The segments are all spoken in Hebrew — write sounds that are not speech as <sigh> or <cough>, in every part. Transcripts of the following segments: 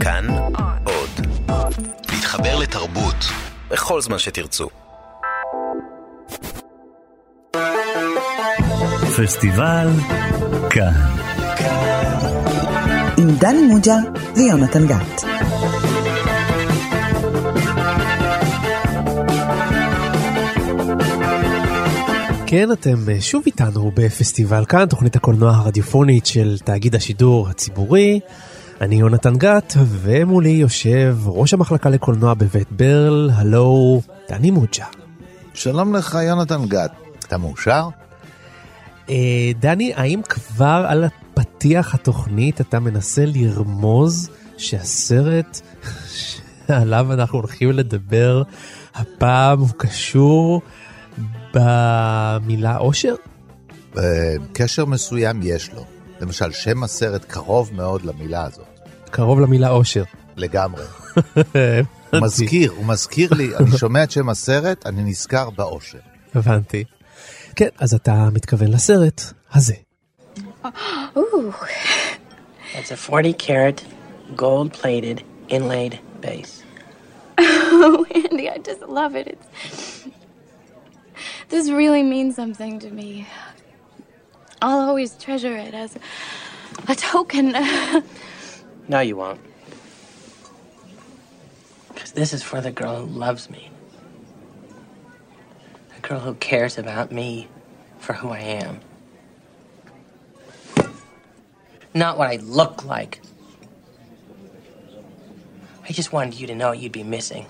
כאן עוד. להתחבר לתרבות בכל זמן שתרצו. פסטיבל כאן. עם דני מוג'ה ויונתן גת. כן, אתם אה, שוב איתנו בפסטיבל כאן, תוכנית הקולנוע הרדיופונית של תאגיד השידור הציבורי. אני יונתן גת, ומולי יושב ראש המחלקה לקולנוע בבית ברל, הלו, דני מוג'ה. שלום לך יונתן גת, אתה מאושר? אה, דני, האם כבר על פתיח התוכנית אתה מנסה לרמוז שהסרט שעליו אנחנו הולכים לדבר הפעם הוא קשור במילה אושר? אה, קשר מסוים יש לו. למשל, שם הסרט קרוב מאוד למילה הזאת. קרוב למילה אושר. לגמרי. הוא מזכיר, הוא מזכיר לי, אני שומע את שם הסרט, אני נזכר באושר. הבנתי. כן, אז אתה מתכוון לסרט הזה. Ooh. That's a 40 carat, gold plated, inlaid base. Oh, Andy, I just love it. It's this really means something to me. I'll always treasure it as a token. No, you won't. Because this is for the girl who loves me. The girl who cares about me for who I am. Not what I look like. I just wanted you to know you'd be missing.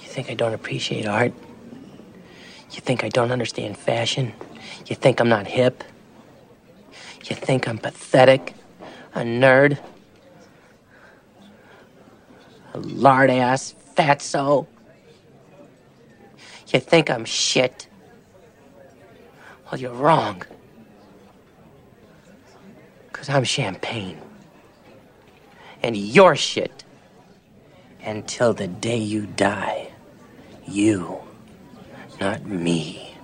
You think I don't appreciate art? You think I don't understand fashion? You think I'm not hip? You think I'm pathetic? A nerd? A lard ass fatso? You think I'm shit? Well, you're wrong. Because I'm champagne. And you're shit. Until the day you die. You, not me,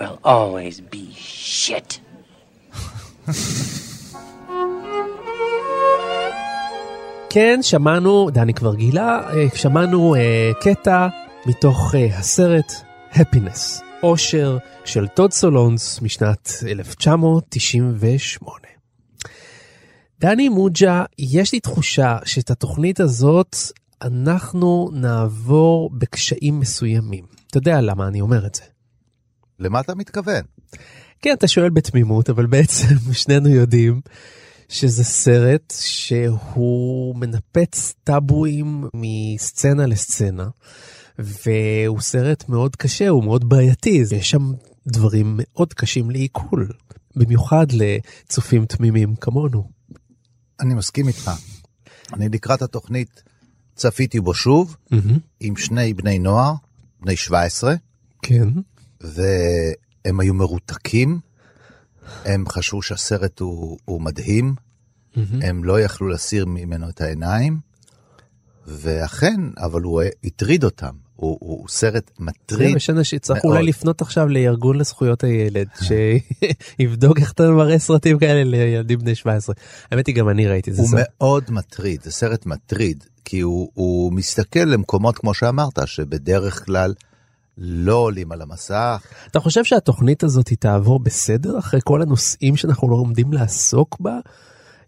will always be shit. <laughs> כן, שמענו, דני כבר גילה, אה, שמענו אה, קטע מתוך אה, הסרט Happiness, אושר של טוד סולונס משנת 1998. דני מוג'ה, יש לי תחושה שאת התוכנית הזאת אנחנו נעבור בקשיים מסוימים. אתה יודע למה אני אומר את זה. למה אתה מתכוון? כן, אתה שואל בתמימות, אבל בעצם <laughs> שנינו יודעים שזה סרט שהוא מנפץ טאבואים מסצנה לסצנה, והוא סרט מאוד קשה, הוא מאוד בעייתי, יש שם דברים מאוד קשים לעיכול, במיוחד לצופים תמימים כמונו. אני מסכים איתך. אני לקראת התוכנית צפיתי בו שוב, עם שני בני נוער, בני 17, כן. והם היו מרותקים. הם חשבו שהסרט הוא, הוא מדהים, הם לא יכלו להסיר ממנו את העיניים, ואכן, אבל הוא הטריד אותם. הוא, הוא, הוא סרט מטריד. יש אנשים שצריכו אולי לפנות עכשיו לארגון לזכויות הילד, <laughs> שיבדוק איך אתה מראה סרטים כאלה לילדים בני 17. האמת היא גם אני ראיתי את זה. הוא מאוד מטריד, זה סרט מטריד, כי הוא, הוא מסתכל למקומות כמו שאמרת, שבדרך כלל לא עולים על המסך. אתה חושב שהתוכנית הזאת היא תעבור בסדר אחרי כל הנושאים שאנחנו לא עומדים לעסוק בה?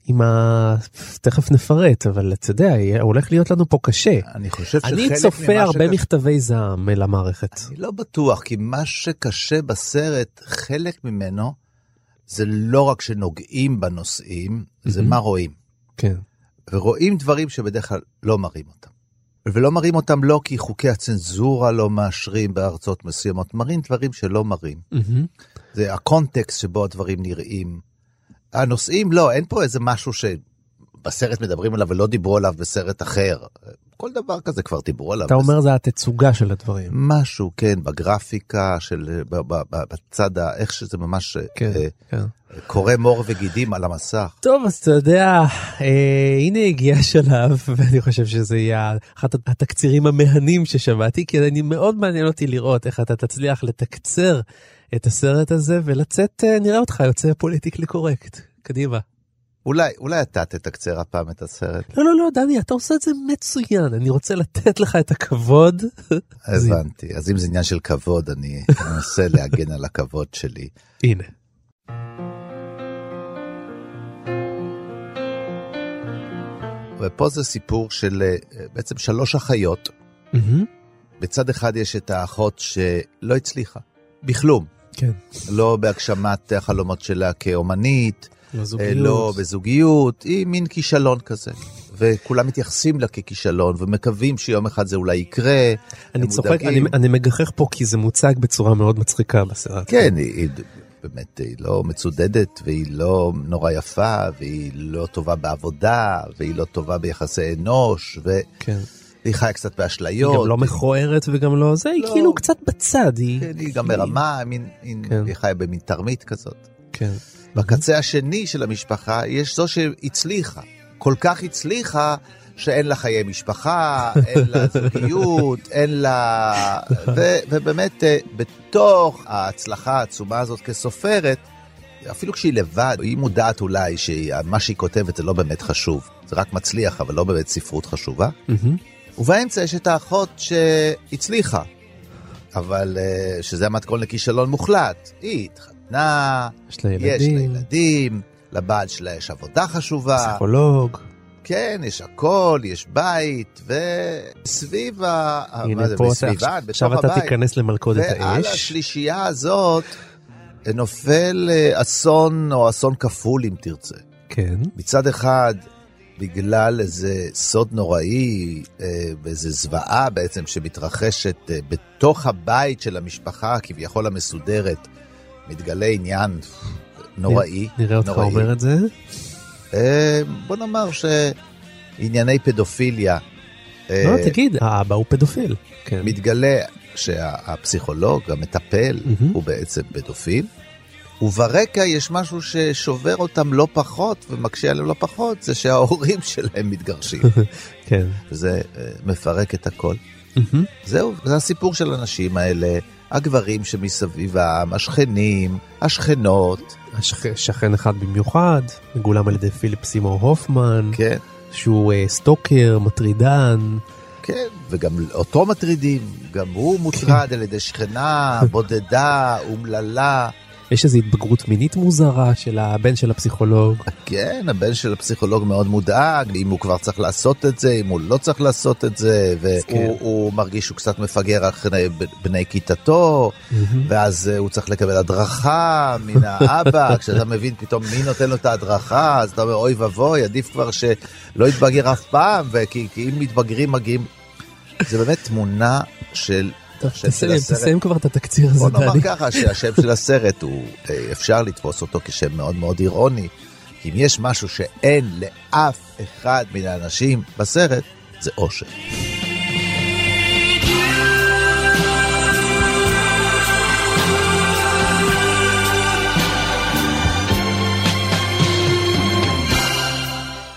עם ה... תכף נפרט, אבל אתה יודע, הולך להיות לנו פה קשה. אני חושב שחלק אני צופה הרבה שקש... מכתבי זעם למערכת. אני לא בטוח, כי מה שקשה בסרט, חלק ממנו, זה לא רק שנוגעים בנושאים, זה מה רואים. כן. ורואים דברים שבדרך כלל לא מראים אותם. ולא מראים אותם לא כי חוקי הצנזורה לא מאשרים בארצות מסוימות, מראים דברים שלא מראים. Mm-hmm. זה הקונטקסט שבו הדברים נראים. הנושאים, לא, אין פה איזה משהו שבסרט מדברים עליו ולא דיברו עליו בסרט אחר. כל דבר כזה כבר דיברו עליו. אתה אומר זה התצוגה של הדברים. משהו, כן, בגרפיקה של, בצד, איך שזה ממש כן, אה, כן. קורא מור וגידים על המסך. טוב, אז אתה יודע, אה, הנה הגיע השלב, <laughs> ואני חושב שזה יהיה אחד התקצירים המהנים ששמעתי, כי אני מאוד מעניין אותי לראות איך אתה תצליח לתקצר את הסרט הזה ולצאת, אה, נראה אותך יוצא פוליטיקלי קורקט. קדימה. אולי, אולי אתה תתקצר הפעם את הסרט. לא, לא, לא, דני, אתה עושה את זה מצוין, אני רוצה לתת לך את הכבוד. הבנתי, אז אם זה עניין של כבוד, אני אנסה להגן על הכבוד שלי. הנה. ופה זה סיפור של אה, בעצם שלוש אחיות. בצד אחד יש את האחות שלא הצליחה, בכלום. כן. לא בהגשמת החלומות שלה כאומנית, לא אה. לא בזוגיות, היא מין כישלון כזה. וכולם מתייחסים לה ככישלון ומקווים שיום אחד זה אולי יקרה. אני צוחק. אני, אני מגחך פה כי זה מוצג בצורה מאוד מצחיקה בסרט. כן, היא באמת, היא לא מצודדת, והיא לא נורא יפה, והיא לא טובה בעבודה, והיא לא טובה ביחסי אנוש, והיא כן. חיה קצת היא באשליות. גם לא מכוערת וגם לא זה, היא לא. כאילו קצת בצד, היא... כן, היא גם מין, מין, כן. היא חיה במין תרמית כזאת. כן. בקצה השני של המשפחה יש זו שהצליחה. כל כך הצליחה שאין לה חיי משפחה, אין לה זוגיות, <laughs> אין לה... ו, ובאמת, אה, בתוך ההצלחה העצומה הזאת כסופרת, אפילו כשהיא לבד, היא מודעת אולי שמה שהיא כותבת זה לא באמת חשוב. זה רק מצליח, אבל לא באמת ספרות חשובה. ובאמצע יש את האחות שהצליחה, אבל אה, שזה המתכון לכישלון מוחלט. היא התחתנה, יש לה יש ילדים, לה ילדים, לבעל שלה יש עבודה חשובה, פסיכולוג. כן, יש הכל, יש בית, וסביב ה... הנה פה אתה, בסביבן, עכשיו בתוך אתה. תיכנס למלכודת ועל האש. השלישייה הזאת נופל אה, אסון או אסון כפול אם תרצה. כן. מצד אחד, בגלל איזה סוד נוראי, אה, ואיזה זוועה בעצם שמתרחשת אה, בתוך הבית של המשפחה כביכול המסודרת, מתגלה עניין נוראי. נראה אותך. אומר את זה. אה, בוא נאמר שענייני פדופיליה. אה, לא, תגיד, האבא הוא פדופיל. כן. מתגלה שהפסיכולוג, המטפל, מהמם. הוא בעצם פדופיל, וברקע יש משהו ששובר אותם לא פחות ומקשה עליהם לא פחות, זה שההורים <laughs> שלהם מתגרשים. <laughs> כן. וזה אה, מפרק את הכל. מהמם. זהו, זה הסיפור של האנשים האלה, הגברים שמסביבם, השכנים, השכנות, השכ- שכן אחד במיוחד, מגולם על ידי פיליפ סימור הופמן, כן, שהוא אה, סטוקר, מטרידן. כן, וגם אותו מטרידים, גם הוא מוטרד על ידי שכנה, בודדה, אומללה. יש איזו התבגרות מינית מוזרה של הבן של הפסיכולוג. כן, הבן של הפסיכולוג מאוד מודאג, אם הוא כבר צריך לעשות את זה, אם הוא לא צריך לעשות את זה, והוא כן. הוא מרגיש שהוא קצת מפגר אחרי בני כיתתו, ואז אה, הוא צריך לקבל הדרכה מן האבא, <laughs> כשאתה מבין פתאום מי נותן לו את ההדרכה, אז אתה אומר, אוי ואבוי, עדיף כבר שלא יתבגר אף פעם, וכי כי אם מתבגרים מגיעים... זה באמת תמונה של... טוב, תסיים, הסרט. תסיים כבר את התקציר הזה, בוא נאמר דני. ככה שהשם של הסרט הוא, אה, אפשר לתפוס אותו כשם מאוד מאוד אירוני. אם יש משהו שאין לאף אחד מן האנשים בסרט, זה אושר.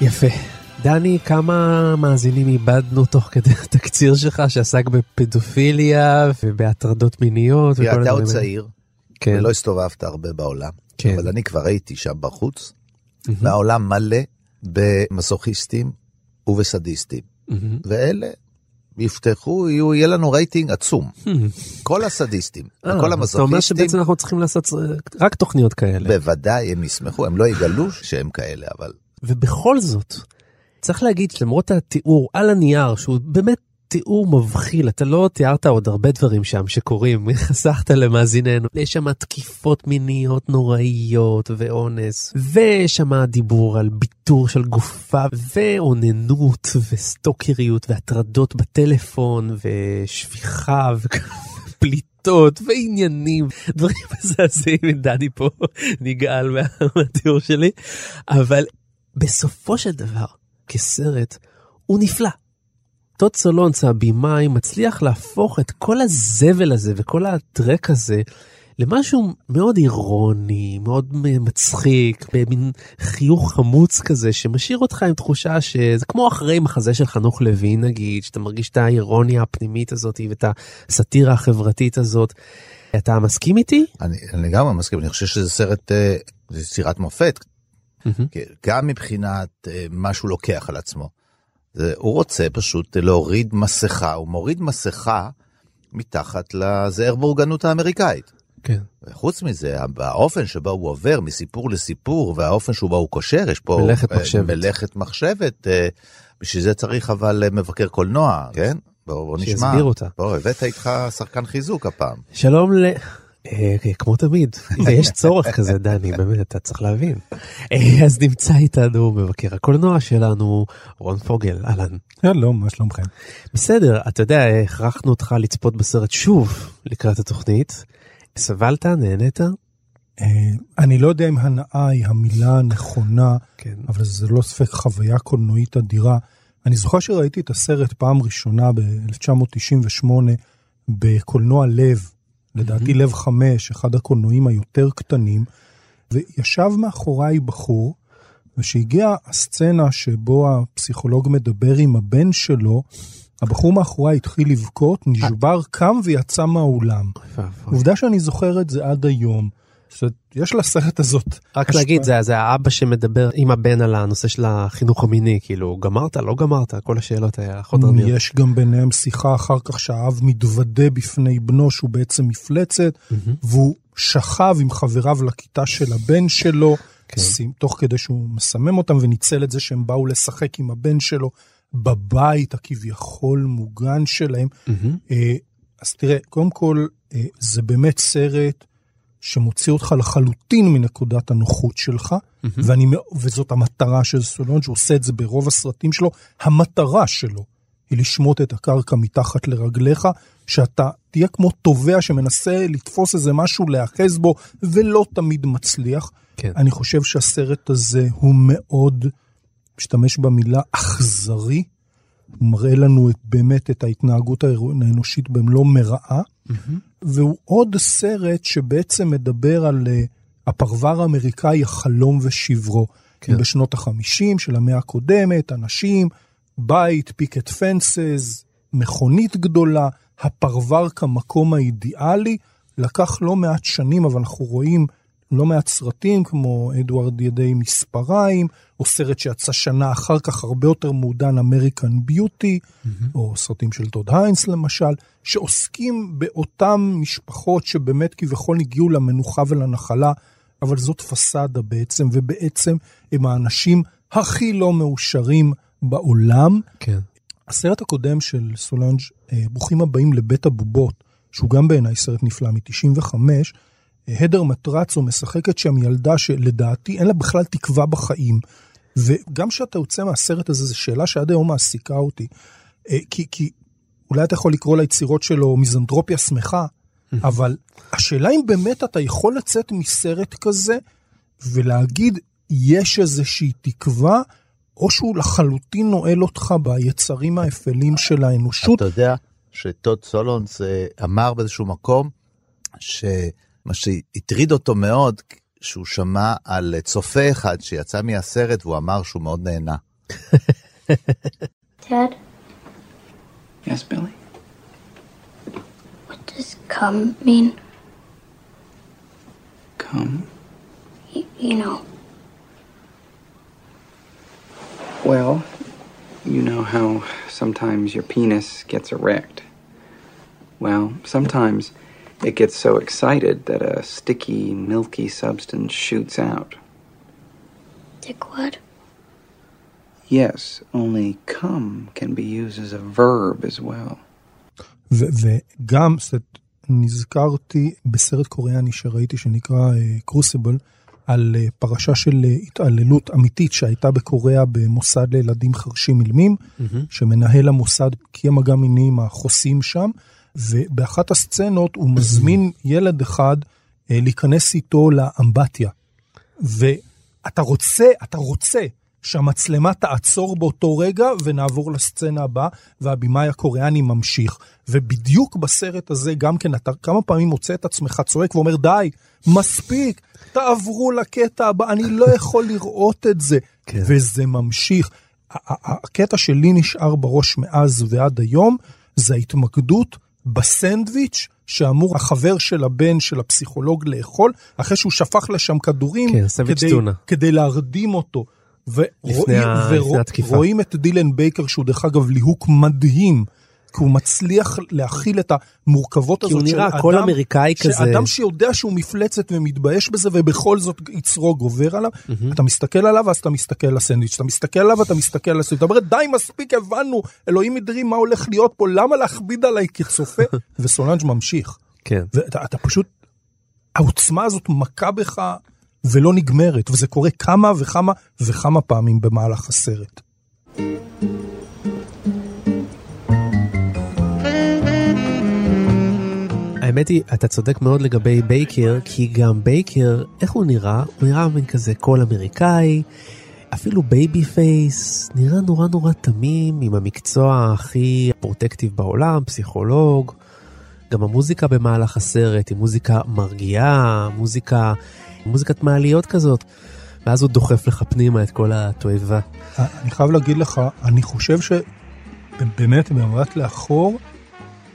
יפה. דני, כמה מאזינים איבדנו תוך כדי התקציר שלך שעסק בפדופיליה ובהטרדות מיניות כי אתה עוד? צעיר, כן. ולא הסתובבת הרבה בעולם, כן. אבל אני כבר הייתי שם בחוץ, והעולם מלא במסוכיסטים ובסדיסטים, מהמם. ואלה יפתחו, יהיו, יהיה לנו רייטינג עצום. כל הסדיסטים אה, וכל אז אתה אומר שבעצם אנחנו צריכים לעשות רק תוכניות כאלה. בוודאי הם ישמחו, הם לא יגלו שהם כאלה, אבל ובכל זאת, צריך להגיד שלמרות התיאור על הנייר, שהוא באמת תיאור מבחיל, אתה לא תיארת עוד הרבה דברים שם שקורים, <laughs> חסכת למאזיננו. יש שם תקיפות מיניות נוראיות ואונס, ויש שם דיבור על ביטור של גופה, ואוננות, וסטוקריות, והטרדות בטלפון, ושפיכה, <laughs> ופליטות, ועניינים, דברים <laughs> מזעזעים, דני פה נגעל מה- מהתיאור שלי, אבל בסופו של דבר, כסרט, הוא נפלא. טוד סולונץ, הבמאי, מצליח להפוך את כל הזבל הזה וכל הטרק הזה למשהו מאוד אירוני, מאוד מצחיק, במין חיוך חמוץ כזה, שמשאיר אותך עם תחושה שזה כמו אחרי מחזה של חנוך לוין נגיד, שאתה מרגיש את האירוניה הפנימית הזאת ואת הסאטירה החברתית הזאת. אתה מסכים איתי? אני לגמרי מסכים, אני חושב שזה סרט, אה, זה יצירת מופת. גם מבחינת אה, מה שהוא לוקח על עצמו. הוא רוצה פשוט להוריד מסכה, הוא מוריד מסכה מתחת לזער בורגנות האמריקאית. כן. וחוץ מזה, האופן שבו הוא עובר מסיפור לסיפור, והאופן שבו הוא קושר, יש פה מלאכת אה, מחשבת. מלאכת מחשבת. אה, בשביל זה צריך אבל מבקר קולנוע, כן? בוא, בוא נשמע. שיסביר אותה. בוא, הבאת איתך שחקן חיזוק הפעם. שלום ל... אה, כמו תמיד, <laughs> ויש צורך כזה, דני, באמת, אתה צריך להבין. אה, אז נמצא איתנו מבקר הקולנוע שלנו, רון פוגל, אהלן. שלום, מה שלומכם? בסדר, אתה יודע, הכרחנו אותך לצפות בסרט שוב לקראת התוכנית. סבלת? נהנית? אה, אני לא יודע אם הנאה היא המילה הנכונה, כן. אבל זה לא ספק חוויה קולנועית אדירה. אני זוכר שראיתי את הסרט פעם ראשונה ב-1998 בקולנוע לב, לדעתי לב חמש, אחד הקולנועים היותר קטנים, וישב מאחוריי בחור, וכשהגיעה הסצנה שבו הפסיכולוג מדבר עם הבן שלו, הבחור מאחוריי התחיל לבכות, נשבר, קם ויצא מהאולם. עובדה שאני זוכר את זה עד היום. יש לסרט הזאת. רק השפעה- להגיד, זה, זה האבא שמדבר עם הבן על הנושא של החינוך המיני, כאילו, גמרת, לא גמרת, כל השאלות רמיר. יש גם ביניהם שיחה אחר כך שהאב מתוודה בפני בנו שהוא בעצם מפלצת, והוא שכב עם חבריו לכיתה של הבן שלו, כן. תוך כדי שהוא מסמם אותם וניצל את זה שהם באו לשחק עם הבן שלו בבית הכביכול מוגן שלהם. אה, אז תראה, קודם כל, אה, זה באמת סרט שמוציא אותך לחלוטין מנקודת הנוחות שלך, ואני, מאו- וזאת המטרה של סולון, שהוא עושה את זה ברוב הסרטים שלו, המטרה שלו היא לשמוט את הקרקע מתחת לרגליך, שאתה תהיה כמו תובע שמנסה לתפוס איזה משהו להיאחז בו, ולא תמיד מצליח. כן. אני חושב שהסרט הזה הוא מאוד, משתמש במילה אכזרי, הוא מראה לנו את, באמת את ההתנהגות האנושית במלוא מרעה, והוא עוד סרט שבעצם מדבר על uh, הפרבר האמריקאי החלום ושברו. כן. בשנות החמישים של המאה הקודמת, אנשים, בית, פיקט פנסס, מכונית גדולה, הפרבר כמקום האידיאלי. לקח לא מעט שנים, אבל אנחנו רואים לא מעט סרטים כמו אדוארד ידי מספריים, או סרט שיצא שנה אחר כך הרבה יותר מעודן, אמריקן ביוטי, או סרטים של טוד היינס למשל, שעוסקים באותן משפחות שבאמת כביכול הגיעו למנוחה ולנחלה, אבל זאת פסאדה בעצם, ובעצם הם האנשים הכי לא מאושרים בעולם. כן. הסרט הקודם של סולנג', אה, ברוכים הבאים לבית הבובות, שהוא גם בעיניי סרט נפלא מ-95, הדר מטרצו משחקת שם ילדה שלדעתי אין לה בכלל תקווה בחיים. וגם כשאתה יוצא מהסרט הזה, זו שאלה שעד היום מעסיקה אותי. אה, כי, כי אולי אתה יכול לקרוא ליצירות שלו מיזנטרופיה שמחה, אבל השאלה אם באמת אתה יכול לצאת מסרט כזה ולהגיד, יש איזושהי תקווה, או שהוא לחלוטין נועל אותך ביצרים האפלים של האנושות. אתה יודע שטוד סולונס אה, אמר באיזשהו מקום, שמה שהטריד אותו מאוד, שהוא שמע על צופה אחד שיצא מהסרט והוא אמר שהוא מאוד נהנה. Dad, Yes, Billy? what does come mean? Come. Y- you know, Well, you know how sometimes your penis gets erect. Well, sometimes it gets so excited that a sticky, milky substance shoots out. dickwad. Yes, only come can be used as a verb as well. וגם זאת, נזכרתי בסרט קוריאני שראיתי שנקרא קרוסיבל, על אה, פרשה של אה, התעללות אמיתית שהייתה בקוריאה במוסד לילדים חרשים אילמים, שמנהל המוסד קיים מגע מיני עם החוסים שם, ובאחת הסצנות הוא מזמין ילד אחד אה, להיכנס איתו לאמבטיה. ואתה רוצה, אתה רוצה שהמצלמה תעצור באותו רגע ונעבור לסצנה הבאה, והבימאי הקוריאני ממשיך. ובדיוק בסרט הזה גם כן, אתה כמה פעמים מוצא את עצמך צועק ואומר, די, מספיק, תעברו לקטע הבא, אני לא יכול לראות את זה. כן. וזה ממשיך. הקטע שלי נשאר בראש מאז ועד היום, זה ההתמקדות בסנדוויץ' שאמור החבר של הבן של הפסיכולוג לאכול, אחרי שהוא שפך לשם כדורים, כן, כדי. כדי להרדים אותו. ה- לפני. ורואים את דילן בייקר, שהוא דרך אגב ליהוק מדהים, כי הוא מצליח להכיל את המורכבות כי הזאת הוא של נראה אדם, הכל אמריקאי כזה. שאדם שיודע שהוא מפלצת ומתבייש בזה, ובכל זאת יצרו גובר עליו, אתה מסתכל עליו, אז אתה מסתכל על הסנדוויץ', אתה מסתכל עליו, אתה מסתכל על הסנדוויץ', אתה אומר, די, מספיק, הבנו, אלוהים אדירים מה הולך להיות פה, למה להכביד עליי כצופה? <laughs> וסולונדז ממשיך. כן. ואתה אתה פשוט, העוצמה הזאת מכה בך ולא נגמרת, וזה קורה כמה וכמה וכמה פעמים במהלך הסרט. האמת היא, אתה צודק מאוד לגבי בייקר, כי גם בייקר, איך הוא נראה? הוא נראה מין כזה כל אמריקאי, אפילו baby face, נראה נורא נורא תמים, עם המקצוע הכי protective בעולם, פסיכולוג. גם המוזיקה במהלך הסרט היא מוזיקה מרגיעה, מוזיקה, מוזיקת מעליות כזאת. ואז הוא דוחף לך פנימה את כל התועבה. אני חייב להגיד לך, אני חושב שבאמת במבט לאחור,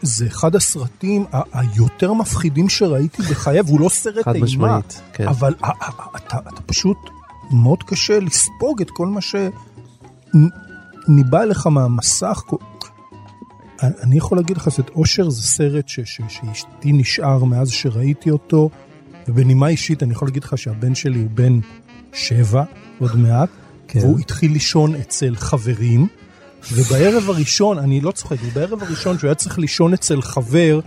זה אחד הסרטים היותר מפחידים שראיתי בחיי, והוא לא סרט חד אימה, משמעית, כן. אבל אתה, אתה פשוט, מאוד קשה לספוג את כל מה שניבא אליך מהמסך. אני יכול להגיד לך, זאת אושר זה סרט שאשתי נשאר מאז שראיתי אותו, ובנימה אישית אני יכול להגיד לך שהבן שלי הוא בן שבע, עוד מעט, כן. והוא התחיל לישון אצל חברים, ובערב הראשון, אני לא צוחק, בערב הראשון שהוא היה צריך לישון אצל חבר,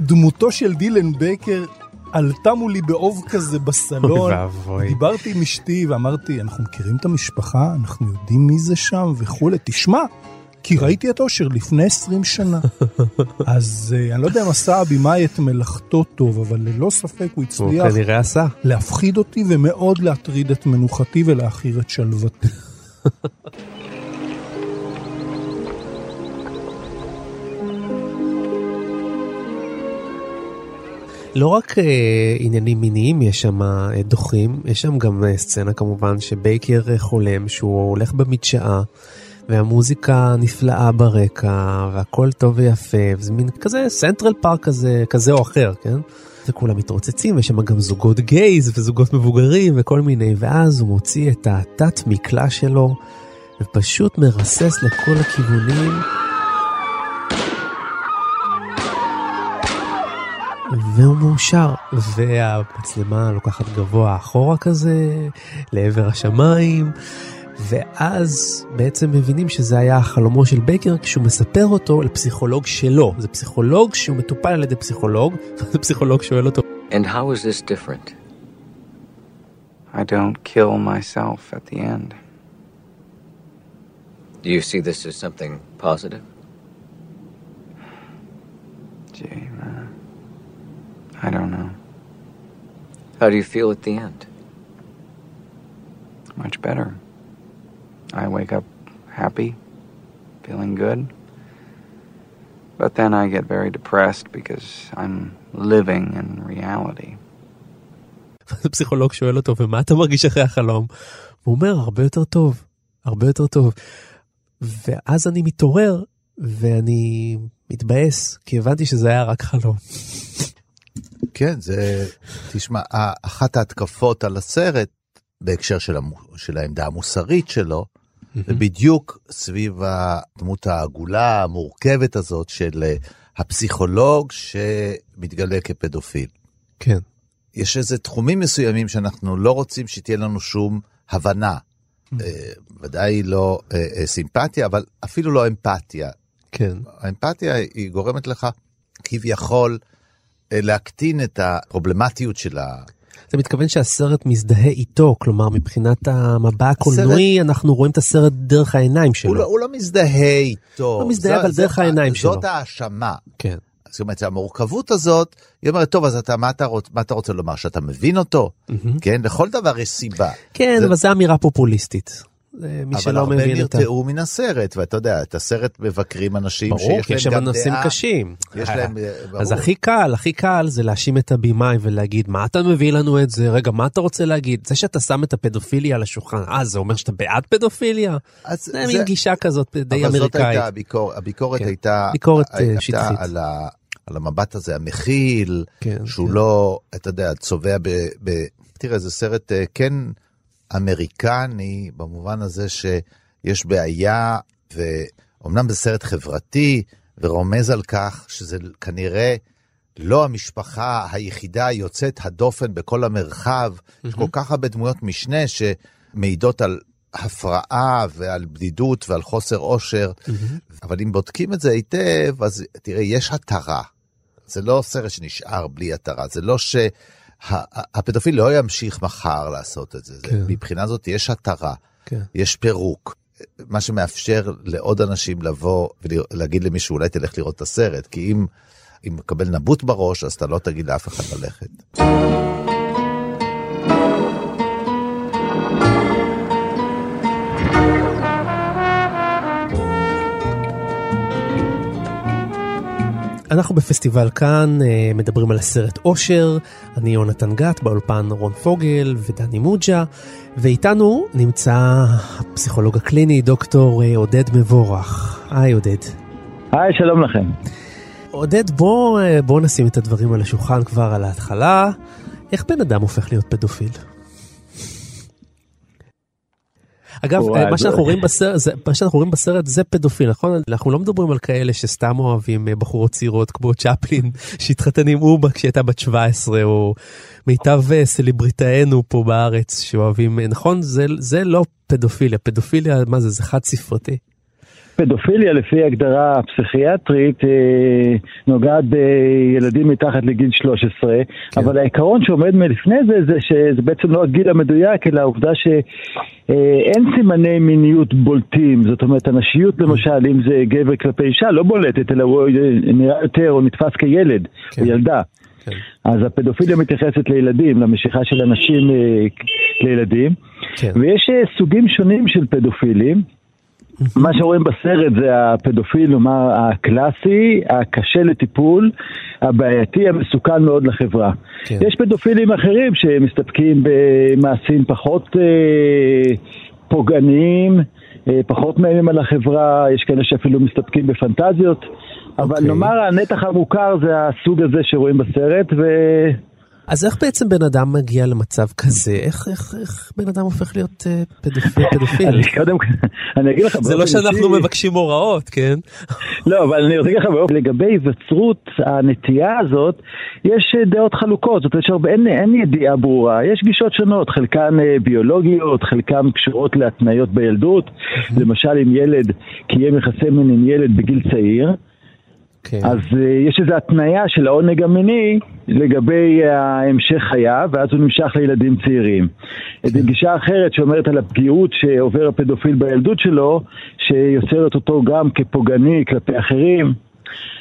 דמותו של דילן בייקר עלתה מולי באוב כזה בסלון. אוי ואבוי. דיברתי עם אשתי ואמרתי, אנחנו מכירים את המשפחה, אנחנו יודעים מי זה שם וכולי, תשמע, כי ראיתי את אושר לפני 20 שנה. <laughs> אז אה, אני לא יודע אם עשה הבמאי את מלאכתו טוב, אבל ללא ספק הוא הוא הצליח כנראה עשה. להפחיד אותי ומאוד להטריד את מנוחתי ולהכיר את שלוותי. <laughs> לא רק אה, עניינים מיניים יש שם אה, דוחים, יש שם גם אה, סצנה כמובן שבייקר אה, חולם שהוא הולך במדשאה והמוזיקה נפלאה ברקע והכל טוב ויפה וזה מין כזה סנטרל פארק כזה כזה או אחר כן. וכולם מתרוצצים יש שם גם זוגות gays וזוגות מבוגרים וכל מיני ואז הוא מוציא את התת מקלע שלו ופשוט מרסס לכל הכיוונים. והוא מאושר, והמצלמה לוקחת גבוה אחורה כזה, לעבר השמיים, ואז בעצם מבינים שזה היה החלומו של בייקר כשהוא מספר אותו לפסיכולוג שלו. זה פסיכולוג שהוא מטופל על ידי פסיכולוג, <laughs> ואז הפסיכולוג שואל אותו, And how is this different? I don't kill myself at the end. Do you see this as something positive? Gee, uh, I don't know. How do you feel at the end? Much better. I wake up happy, feeling good. But then I get very depressed because I'm living in reality. הפסיכולוג שואל אותו, ומה אתה מרגיש אחרי החלום? הוא אומר, הרבה יותר טוב, הרבה יותר טוב. ואז אני מתעורר, ואני מתבאס, כי הבנתי שזה היה רק חלום. כן, זה, תשמע, אחת ההתקפות על הסרט, בהקשר של, המו, של העמדה המוסרית שלו, זה בדיוק סביב הדמות העגולה, המורכבת הזאת של אה, הפסיכולוג שמתגלה כפדופיל. כן. יש איזה תחומים מסוימים שאנחנו לא רוצים שתהיה לנו שום הבנה. אה, ודאי לא אה, סימפתיה, אבל אפילו לא אמפתיה. כן. האמפתיה היא גורמת לך כביכול להקטין את הפרובלמטיות של ה... אתה מתכוון שהסרט מזדהה איתו, כלומר מבחינת המבע הקולנועי אנחנו רואים את הסרט דרך העיניים שלו. הוא לא, הוא לא מזדהה איתו. לא מזדהה, אבל דרך העיניים שלו. זאת האשמה. כן. זאת אומרת, המורכבות הזאת, היא אומרת, טוב, אז אתה, מה אתה, רוצ, מה אתה רוצה לומר, שאתה מבין אותו? כן, לכל דבר יש סיבה. כן, זה- אבל זו אמירה פופוליסטית. זה מי אבל שלא הרבה מבין את ה... נרתעו מן הסרט, ואתה יודע, את הסרט מבקרים אנשים ברור, יש שיש שם להם גם נושאים דעה. קשים. יש להם, אה, ברור. אז הכי קל, הכי קל זה להאשים את הבמאי ולהגיד, מה אתה מביא לנו את זה? רגע, מה אתה רוצה להגיד? זה שאתה שם את הפדופיליה על השולחן, אה, זה אומר שאתה בעד פדופיליה? אז זה מין גישה כזאת די אבל זאת אמריקאית. הייתה הביקורת, הביקורת כן. הייתה, ביקורת, אה, הייתה שטחית. על, ה, על המבט הזה המכיל, כן, שהוא כן. לא, אתה יודע, צובע ב... ב... תראה, זה סרט אה, כן אמריקני, במובן הזה שיש בעיה, ואומנם זה סרט חברתי, ורומז על כך שזה כנראה לא המשפחה היחידה היוצאת הדופן בכל המרחב. יש כל כך הרבה דמויות משנה שמעידות על הפרעה ועל בדידות ועל חוסר אושר, אבל אם בודקים את זה היטב, אז תראה, יש התרה. זה לא סרט שנשאר בלי התרה, זה לא שהפדופיל לא ימשיך מחר לעשות את זה. זה כן. מבחינה זאת יש התרה, כן. יש פירוק. מה שמאפשר לעוד אנשים לבוא ולהגיד למישהו, אולי תלך לראות את הסרט, כי אם, אם מקבל נבוט בראש, אז אתה לא תגיד לאף אחד ללכת. אנחנו בפסטיבל כאן אה, מדברים על הסרט אושר, אני יונתן גת, באולפן רון פוגל ודני מוג'ה, ואיתנו נמצא הפסיכולוג הקליני דוקטור אה, עודד מבורך. היי עודד. היי, שלום לכם. עודד, בוא, אה, בוא נשים את הדברים על השולחן כבר על ההתחלה. איך בן אדם הופך להיות פדופיל? אגב, וואי, מה שאנחנו רואים בסרט, זה, מה שאנחנו רואים בסרט זה פדופיל, נכון? אנחנו לא מדברים על כאלה שסתם אוהבים אה, בחורות צעירות כמו צ'פלין <laughs> שהתחתן עם אובה כשהייתה בת 17, או מיטב אה, סלבריטאינו פה בארץ שאוהבים, אה, נכון? זה, זה לא פדופיליה, פדופיליה, מה זה, זה חד ספרתי. פדופיליה לפי הגדרה פסיכיאטרית אה, נוגעת בילדים מתחת לגיל 13, כן. אבל העיקרון שעומד מלפני זה זה שזה בעצם לא הגיל המדויק, אלא העובדה שאין סימני מיניות בולטים, זאת אומרת הנשיות למשל, אם זה גבר כלפי אישה, לא בולטת, אלא הוא אה, נראה יותר, הוא נתפס כילד, כן. או ילדה. כן. אז הפדופיליה מתייחסת לילדים, למשיכה של אנשים אה, לילדים, כן. ויש אה, סוגים שונים של פדופילים. מה שרואים בסרט זה הפדופיל, נאמר, הקלאסי, הקשה לטיפול, הבעייתי, המסוכן מאוד לחברה. כן. יש פדופילים אחרים שמסתפקים במעשים פחות אה, פוגעניים, אה, פחות מאיימים על החברה, יש כאלה שאפילו מסתפקים בפנטזיות, אבל אוקיי. נאמר הנתח המוכר זה הסוג הזה שרואים בסרט, ו... אז איך בעצם בן אדם מגיע למצב כזה? איך, איך, איך בן אדם הופך להיות אה, פדופיל? פדופיל? אני קודם כל, <laughs> אני אגיד לך זה לא שאנחנו מבקשים הוראות, כן? <laughs> לא, אבל אני רוצה להגיד לך, לגבי היווצרות הנטייה הזאת, יש אה, דעות חלוקות, זאת אומרת אין, אין ידיעה ברורה, יש גישות שונות, חלקן אה, ביולוגיות, חלקן קשורות להתניות בילדות, למשל אם ילד קיים יחסי מין עם ילד בגיל צעיר, כן. אז uh, יש איזו התניה של העונג המיני לגבי המשך חייו, ואז הוא נמשך לילדים צעירים. כן. גישה אחרת שאומרת על הפגיעות שעובר הפדופיל בילדות שלו, שיוצרת אותו גם כפוגעני כלפי אחרים,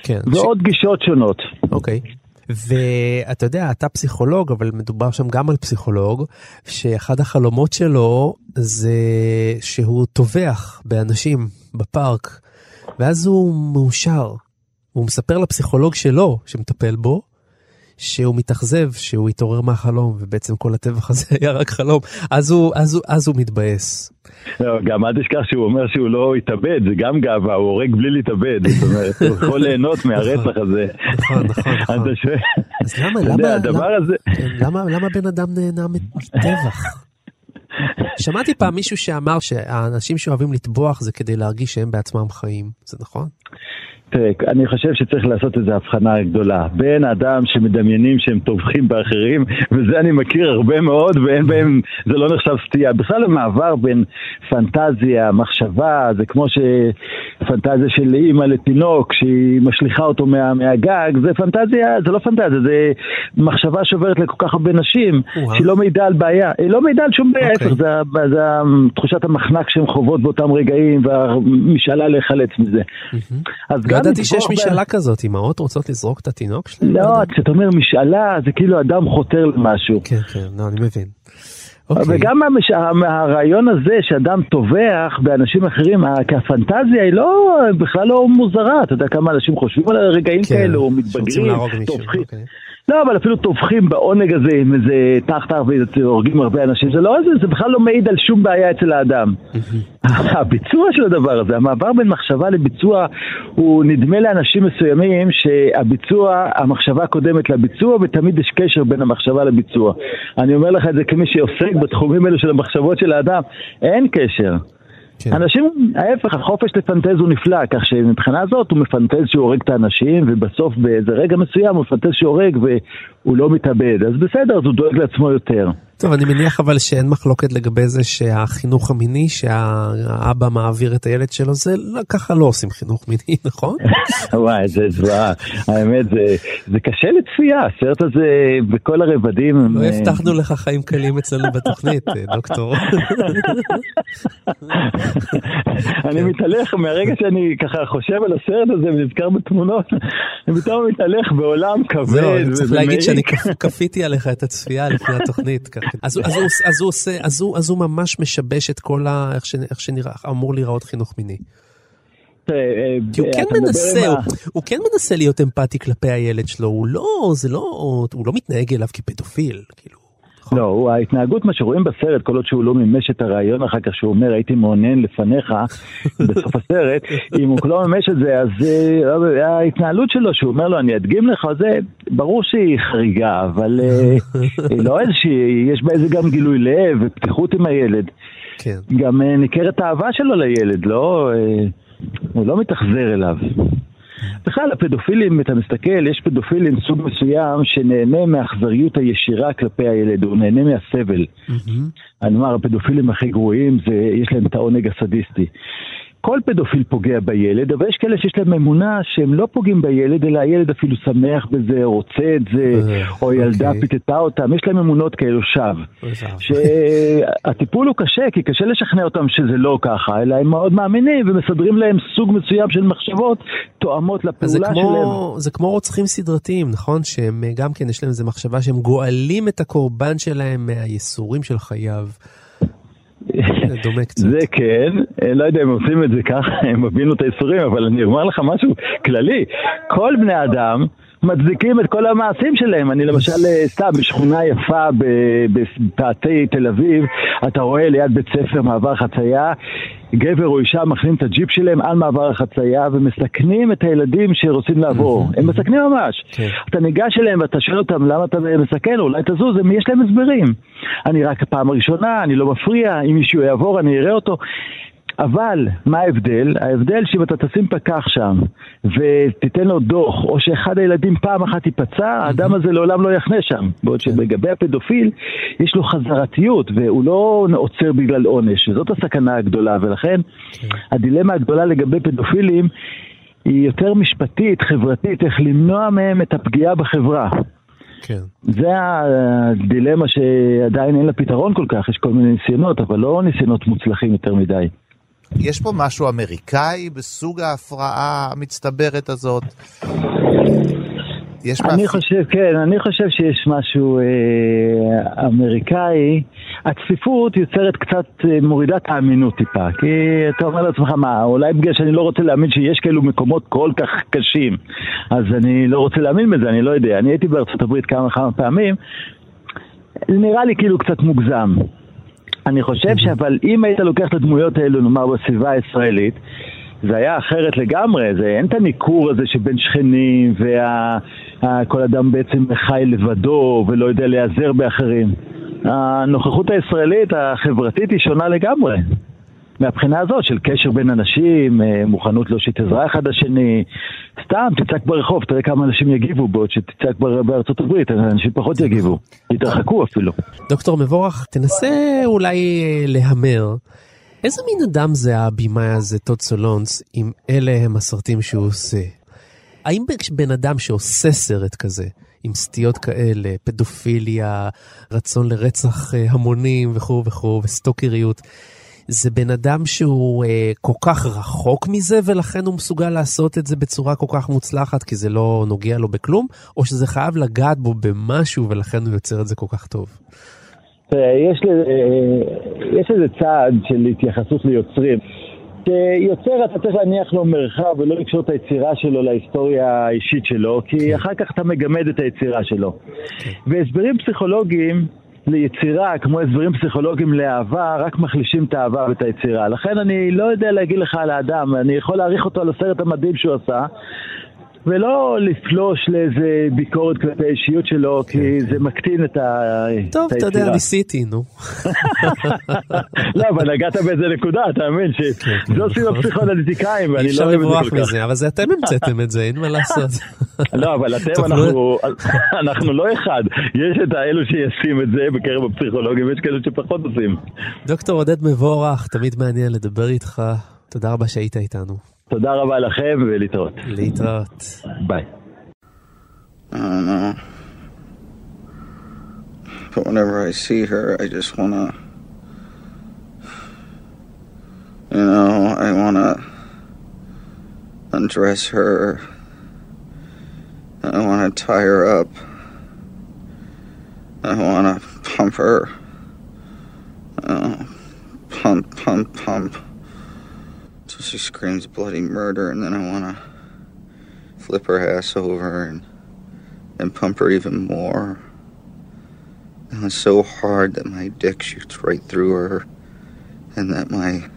כן. ועוד ש... גישות שונות. אוקיי. ואתה יודע, אתה פסיכולוג, אבל מדובר שם גם על פסיכולוג, שאחד החלומות שלו זה שהוא טובח באנשים בפארק, ואז הוא מאושר. הוא מספר לפסיכולוג שלו, שמטפל בו, שהוא מתאכזב, שהוא התעורר מהחלום, ובעצם כל הטבח הזה <laughs> היה רק חלום, אז הוא, אז הוא, אז הוא מתבאס. לא, גם אל תשכח שהוא אומר שהוא לא התאבד, זה גם גאווה, הוא הורג בלי להתאבד, זאת אומרת, הוא יכול <laughs> ליהנות מהרצח הזה. נכון, נכון, נכון. אז למה. כן, למה, למה בן אדם נהנה מטבח? שמעתי פעם מישהו שאמר שהאנשים שאוהבים לטבוח זה כדי להרגיש שהם בעצמם חיים, זה נכון? תראה, אני חושב שצריך לעשות איזו הבחנה גדולה בין אדם שמדמיינים שהם טובחים באחרים, וזה אני מכיר הרבה מאוד, ואין בהם, זה לא נחשב סטייה. בכלל המעבר בין פנטזיה, מחשבה, זה כמו שפנטזיה של אימא לתינוק, שהיא משליכה אותו מה, מהגג, זה פנטזיה, זה לא פנטזיה, זה מחשבה שעוברת לכל כך הרבה נשים, וואו. שהיא לא מעידה על בעיה, היא לא מעידה על שום בעיה, אוקיי. ההפך, זה, זה ה- תחושת המחנק שהן חוות באותם רגעים, והמשאלה להיחלץ מזה. אז לא גם ידעתי שיש משאלה כזאת, אמהות רוצות לזרוק את התינוק שלהם? לא, כשאתה אומר משאלה, זה כאילו אדם חותר למשהו. כן, כן, לא, אני מבין. אוקיי. וגם המש... הרעיון הזה שאדם טובח באנשים אחרים, כי הפנטזיה היא לא, בכלל לא מוזרה, אתה יודע כמה אנשים חושבים על רגעים כן, כאלו, מתבגרים, טובחים. אוקיי. לא, אבל אפילו טובחים בעונג הזה עם איזה תחתך והורגים הרבה אנשים, זה לא זה, זה בכלל לא מעיד על שום בעיה אצל האדם. <laughs> הביצוע של הדבר הזה, המעבר בין מחשבה לביצוע, הוא נדמה לאנשים מסוימים שהביצוע, המחשבה קודמת לביצוע, ותמיד יש קשר בין המחשבה לביצוע. אני אומר לך את זה כמי שעוסק בתחומים האלו של המחשבות של האדם, אין קשר. כן. אנשים, ההפך, החופש לפנטז הוא נפלא, כך שמבחינה זאת הוא מפנטז שהוא הורג את האנשים, ובסוף באיזה רגע מסוים הוא מפנטז שהוא הורג והוא לא מתאבד. אז בסדר, אז הוא דואג לעצמו יותר. טוב, אני מניח אבל שאין מחלוקת לגבי זה שהחינוך המיני, שהאבא מעביר את הילד שלו, זה לא, ככה לא עושים חינוך מיני, <laughs> נכון? וואי, זה זוועה. האמת, זה, זה קשה לצפייה, הסרט הזה בכל הרבדים. לא הבטחנו לך חיים קלים אצלנו בתוכנית, דוקטור. אני מתהלך מהרגע שאני ככה חושב על הסרט הזה ונזכר בתמונות, אני פתאום מתהלך בעולם כבד. זהו, צריך להגיד שאני כפיתי עליך את הצפייה לפני התוכנית. אז, אז, הוא, ממש משבש את כל ה... איך, שנראה, אמור להיראות חינוך מיני. אה, כי הוא כן מנסה, הוא, הוא כן מנסה להיות אמפתי כלפי הילד שלו, הוא לא, זה לא, הוא לא מתנהג אליו כפדופיל, כאילו. נכון. לא, ההתנהגות, מה שרואים בסרט, כל עוד שהוא לא מימש את הרעיון אחר כך, שהוא אומר, הייתי מעונן לפניך <laughs> בסוף הסרט, אם הוא לא מימש את זה, אז uh, ההתנהלות שלו, שהוא אומר לו, אני אדגים לך, זה, ברור שהיא חריגה, אבל uh, לא איזושהי, יש בה איזה גם גילוי לב ופתיחות עם הילד. כן. גם ניכרת האהבה שלו לילד, לא, הוא לא מתאכזר אליו. בכלל, הפדופילים, אתה מסתכל, יש פדופילים סוג מסוים שנהנה מהאכזריות הישירה כלפי הילד, הוא נהנה מהסבל. אני אומר, הפדופילים הכי גרועים, זה, יש להם את העונג הסדיסטי. כל פדופיל פוגע בילד, אבל יש כאלה שיש להם אמונה שהם לא פוגעים בילד, אלא הילד אפילו שמח בזה, רוצה את זה, אה, או ילדה אוקיי. פיתתה אותם, יש להם אמונות כאלו שווא. שהטיפול הוא קשה, כי קשה לשכנע אותם שזה לא ככה, אלא הם מאוד מאמינים ומסדרים להם סוג מסוים של מחשבות תואמות לפעולה כמו, שלהם. זה כמו רוצחים סדרתיים, נכון? שהם גם כן, יש להם איזו מחשבה שהם גואלים את הקורבן שלהם מהייסורים של חייו. זה דומה קצת. זה כן, אה, לא יודע אם עושים את זה ככה, <laughs> הם הבינו את האיסורים, אבל אני אומר לך משהו כללי. כל בני אדם מצדיקים את כל המעשים שלהם. אני למשל, אה, סתם, בשכונה יפה בפאתי תל אביב, אתה רואה ליד בית ספר מעבר חצייה, גבר או אישה מכנים את הג'יפ שלהם על מעבר החצייה ומסכנים את הילדים שרוצים לעבור. הם מסכנים ממש. כן. אתה ניגש אליהם ואתה שואל אותם למה אתה מסכן, אולי תזוז, יש להם הסברים. אני רק הפעם הראשונה, אני לא מפריע, אם מישהו יעבור אני אראה אותו. אבל, מה ההבדל? ההבדל שאם אתה תשים פקח שם ותיתן לו דוח, או שאחד הילדים פעם אחת ייפצע, האדם הזה לעולם לא יחנה שם. בעוד שלגבי הפדופיל, יש לו חזרתיות, והוא לא עוצר בגלל עונש, וזאת הסכנה הגדולה, ולכן הדילמה הגדולה לגבי פדופילים היא יותר משפטית, חברתית, איך למנוע מהם את הפגיעה בחברה. כן. זה הדילמה שעדיין אין לה פתרון כל כך, יש כל מיני ניסיונות, אבל לא ניסיונות מוצלחים יותר מדי. יש פה משהו אמריקאי בסוג ההפרעה המצטברת הזאת? יש אני מאפ... חושב, כן, אני חושב שיש משהו אה, אמריקאי. הצפיפות יוצרת קצת, אה, מורידה את האמינות טיפה. כי אתה אומר לעצמך, מה, אולי בגלל שאני לא רוצה להאמין שיש כאלו מקומות כל כך קשים, אז אני לא רוצה להאמין בזה, אני לא יודע. אני הייתי בארצות הברית כמה וכמה פעמים, נראה לי כאילו קצת מוגזם. אני חושב שאבל אם היית לוקח את הדמויות האלו, נאמר, בסביבה הישראלית, זה היה אחרת לגמרי, זה, אין את הניכור הזה שבין שכנים וכל אדם בעצם חי לבדו ולא יודע להיעזר באחרים. הנוכחות הישראלית החברתית היא שונה לגמרי. מהבחינה הזאת של קשר בין אנשים, אה, מוכנות להושיט עזרה אחד לשני, סתם תצעק ברחוב, תראה כמה אנשים יגיבו בעוד שתצעק בארצות הברית, אנשים פחות יגיבו, יתרחקו אפילו. דוקטור מבורך, תנסה אולי אה, להמר. איזה מין אדם זה הבמאי הזה, טוד סולונס, אם אלה הם הסרטים שהוא עושה? האם בן אדם שעושה סרט כזה, עם סטיות כאלה, פדופיליה, רצון לרצח אה, המונים וכו' וכו', וסטוקריות, זה בן אדם שהוא אה, כל כך רחוק מזה ולכן הוא מסוגל לעשות את זה בצורה כל כך מוצלחת כי זה לא נוגע לו בכלום, או שזה חייב לגעת בו במשהו ולכן הוא יוצר את זה כל כך טוב? יש, אה, יש איזה צעד של התייחסות ליוצרים. שיוצר אתה צריך להניח לו מרחב ולא לקשור את היצירה שלו להיסטוריה האישית שלו, כי כן. אחר כך אתה מגמד את היצירה שלו. כן. והסברים פסיכולוגיים ליצירה, כמו הסברים פסיכולוגיים לאהבה, רק מחלישים את האהבה ואת היצירה. לכן אני לא יודע להגיד לך על האדם, אני יכול להעריך אותו על הסרט המדהים שהוא עשה, ולא לפלוש לאיזה ביקורת כלפי האישיות שלו, כי כן, זה כן. מקטין את היצירה. טוב, אתה יודע, ניסיתי, נו. <laughs> לא, אבל נגעת באיזה נקודה, אתה מבין? שזה עושים הפסיכואנליטיקאים, ואני לא אוהב את זה כל כך. אי אפשר לברוח מזה, אבל זה אתם המצאתם את זה, אין מה לעשות. <laughs> לא, אבל אתם, <laughs> אנחנו לא אחד. יש את האלו שישים את זה בקרב הפסיכולוגים, ויש כאלה שפחות עושים. דוקטור עודד מבורך, תמיד מעניין לדבר איתך. תודה רבה שהיית איתנו. תודה רבה לכם ולהתראות. להתראות. ביי. I don't know. But whenever I see her, I just want to, you know, I want to undress her. I want to tie her up. I want to pump her. Uh, pump, pump, pump. She screams bloody murder, and then I want to flip her ass over and, and pump her even more. And it's so hard that my dick shoots right through her and that my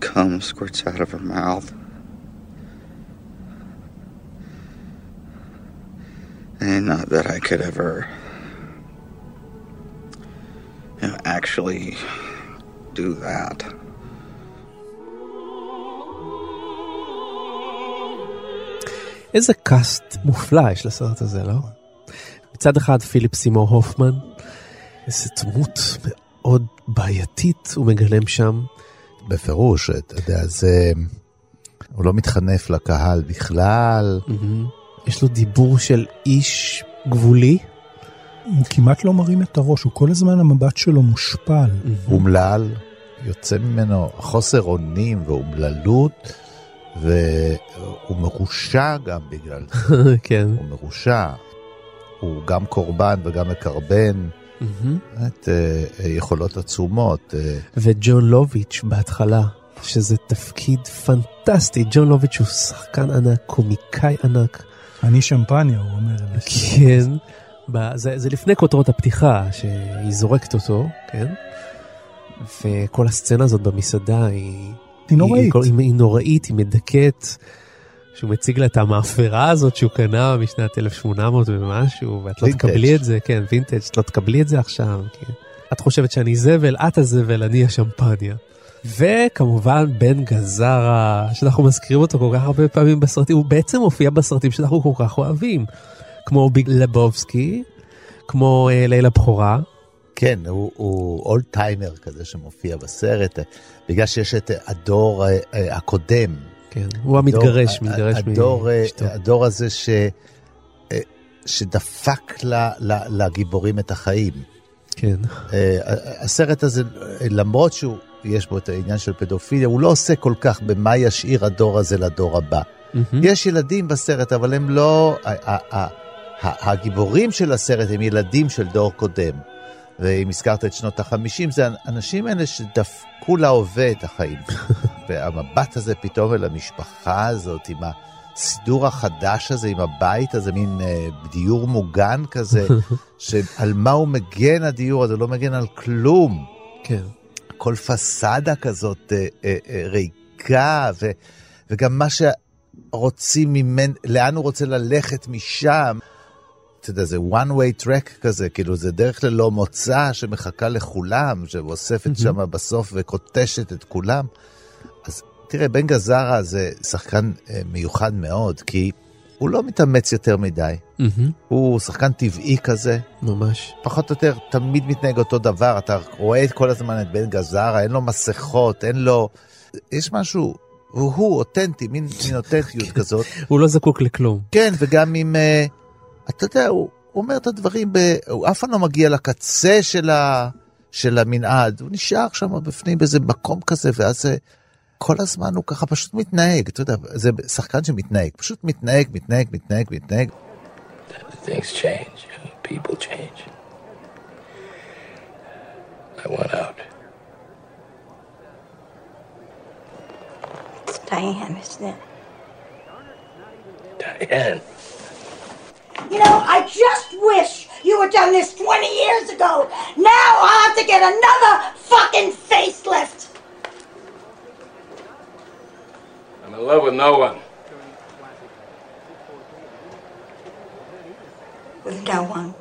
cum squirts out of her mouth. And not that I could ever you know, actually do that. איזה קאסט מופלא יש לסרט הזה, לא? מצד אחד פיליפ סימור הופמן, איזה דמות מאוד בעייתית הוא מגלם שם. בפירוש, אתה יודע, זה... הוא לא מתחנף לקהל בכלל. Mm-hmm. יש לו דיבור של איש גבולי. הוא כמעט לא מרים את הראש, הוא כל הזמן המבט שלו מושפל. Mm-hmm. אומלל, יוצא ממנו חוסר אונים ואומללות. והוא מרושע גם בגלל זה. <laughs> כן. הוא מרושע. הוא גם קורבן וגם מקרבן. באמת אה, יכולות עצומות. אה. וג'ון לוביץ' בהתחלה, שזה תפקיד פנטסטי. ג'ון לוביץ' הוא שחקן ענק, קומיקאי ענק. אני שמפניה, הוא אומר. כן. זה, זה לפני כותרות הפתיחה, שהיא זורקת אותו, כן? וכל הסצנה הזאת במסעדה היא... היא נוראית. היא, היא, היא נוראית, היא מדכאת. שהוא מציג לה את המאפרה הזאת שהוא קנה משנת 1800 ומשהו, ואת לא תקבלי את זה, כן, וינטג', את לא תקבלי את זה עכשיו. כן. את חושבת שאני זבל, את הזבל, אני השמפניה. וכמובן בן גזרה, שאנחנו מזכירים אותו כל כך הרבה פעמים בסרטים, הוא בעצם מופיע בסרטים שאנחנו כל כך אוהבים. כמו ביג לבובסקי, כמו uh, ליל הבכורה, כן, הוא, הוא אולד טיימר כזה שמופיע בסרט, בגלל שיש את הדור אה, אה, הקודם. כן, הוא המתגרש, הדור, מתגרש הדור, מאשתו. הדור הזה ש, אה, שדפק לה, לה, לגיבורים את החיים. כן. הסרט הזה, למרות שהוא, יש בו את העניין של פדופיליה, הוא לא עושה כל כך במה ישאיר הדור הזה לדור הבא. Mm-hmm. יש ילדים בסרט, אבל הם לא... הגיבורים של הסרט הם ילדים של דור קודם. ואם הזכרת את שנות החמישים, זה האנשים האלה שדפקו להווה את החיים. <laughs> והמבט הזה פתאום אל המשפחה הזאת, עם הסידור החדש הזה, עם הבית הזה, מין אה, דיור מוגן כזה, <laughs> שעל מה הוא מגן הדיור הזה? לא מגן על כלום. כן. כל פסאדה כזאת אה, אה, אה, ריקה, ו, וגם מה שרוצים ממנו, לאן הוא רוצה ללכת משם. אתה יודע, זה one way track כזה, כאילו זה דרך ללא מוצא שמחכה לכולם, שאוספת שם בסוף וקוטשת את כולם. אז תראה, בן גזרה זה שחקן אה, מיוחד מאוד, כי הוא לא מתאמץ יותר מדי. הוא שחקן טבעי כזה. ממש. פחות או יותר תמיד מתנהג אותו דבר, אתה רואה כל הזמן את בן גזרה, אין לו מסכות, אין לו... יש משהו, הוא אותנטי, מין, מין אותנטיות כזאת. הוא לא זקוק לכלום. כן, וגם עם... Uh, אתה יודע, הוא, הוא אומר את הדברים, ב, הוא אף פעם לא מגיע לקצה של, ה, של המנעד, הוא נשאר שם בפנים באיזה מקום כזה, ואז כל הזמן הוא ככה פשוט מתנהג, אתה יודע, זה שחקן שמתנהג, פשוט מתנהג, מתנהג, מתנהג, מתנהג. Things change, people change. I want out. Diane, isn't it? Diane. You know, I just wish you had done this 20 years ago. Now I'll have to get another fucking facelift. I'm in love with no one. With no one.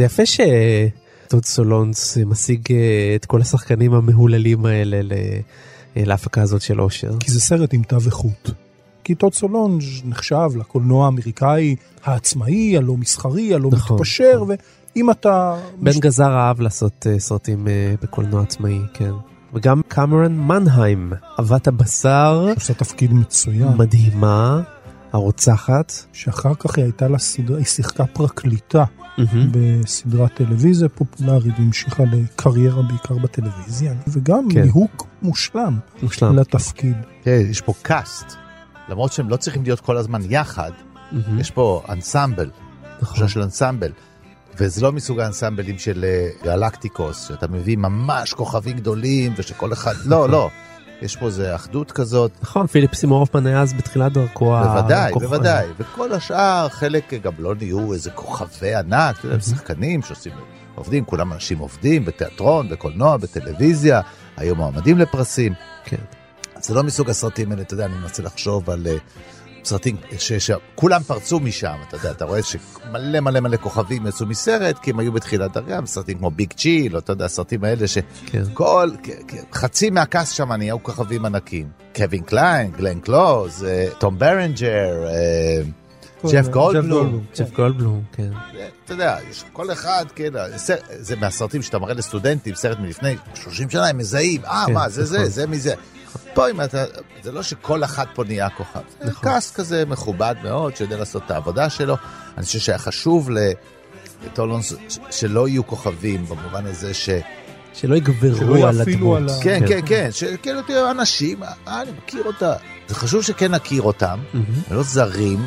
זה יפה שטוד סולונס משיג אה, את כל השחקנים המהוללים האלה אה, להפקה הזאת של אושר. כי זה סרט עם תו איכות. כי טוד סולונג' נחשב לקולנוע האמריקאי העצמאי, הלא מסחרי, הלא נכון, מתפשר, ואם אתה... בן גזר אהב לעשות אה, סרטים אה, בקולנוע עצמאי, כן. וגם קמרון מנהיים, אהבת הבשר. עושה תפקיד מצוין. מדהימה, הרוצחת. שאחר כך היא הייתה לה סדרה, היא שיחקה פרקליטה מהמם. בסדרת טלוויזיה פופולרית, והמשיכה לקריירה בעיקר בטלוויזיה, וגם כן. ליהוק מושלם, מושלם. לתפקיד. כן, יש פה קאסט, למרות שהם לא צריכים להיות כל הזמן יחד, מהמם. יש פה אנסמבל, נכון. תחושה של אנסמבל. וזה לא מסוג האנסמבלים של אה, גלקטיקוס, שאתה מביא ממש כוכבים גדולים ושכל אחד, לא, לא. יש פה איזה אחדות כזאת. נכון, פיליפ סימורפמן היה אז בתחילת דרכו. בוודאי. בוודאי. וכל השאר, חלק גם לא נהיו איזה כוכבי ענק, אתה יודע, הם שחקנים שעושים, עובדים, כולם אנשים עובדים בתיאטרון, בקולנוע, בטלוויזיה, היו מועמדים לפרסים. כן. זה לא מסוג הסרטים האלה, אתה יודע, אני מנסה לחשוב על אה, סרטים שכולם פרצו משם, אתה יודע, אתה רואה שמלא מלא מלא כוכבים יצאו מסרט, כי הם היו בתחילת דרכם, סרטים כמו ביג צ'יל, אתה יודע, הסרטים האלה כן. שכל, כ- כ- חצי מה cast שם נהיו כוכבים ענקים. קווין קליין, גלן קלוז, אה, תום ברנג'ר, אה, ג'ף גולדבלום. ג'ף גולדבלום, כן. אתה יודע, יש כל אחד, כן, זה מהסרטים שאתה מראה לסטודנטים, סרט מלפני 30 שנה, הם מזהים, אה, כן, מה, זה זה, נכון. זה מזה. פה אם אתה, זה לא שכל אחד פה נהיה כוכב, זה נכון. cast כזה מכובד מאוד, שיודע לעשות את העבודה שלו. אני חושב שהיה חשוב לסולונדז שלא יהיו כוכבים, במובן הזה ש... שלא יגברו על הדמות. כן, כן, כן, שכאילו תראו אנשים, אה, אני מכיר אותה. זה חשוב שכן נכיר אותם. הם לא זרים,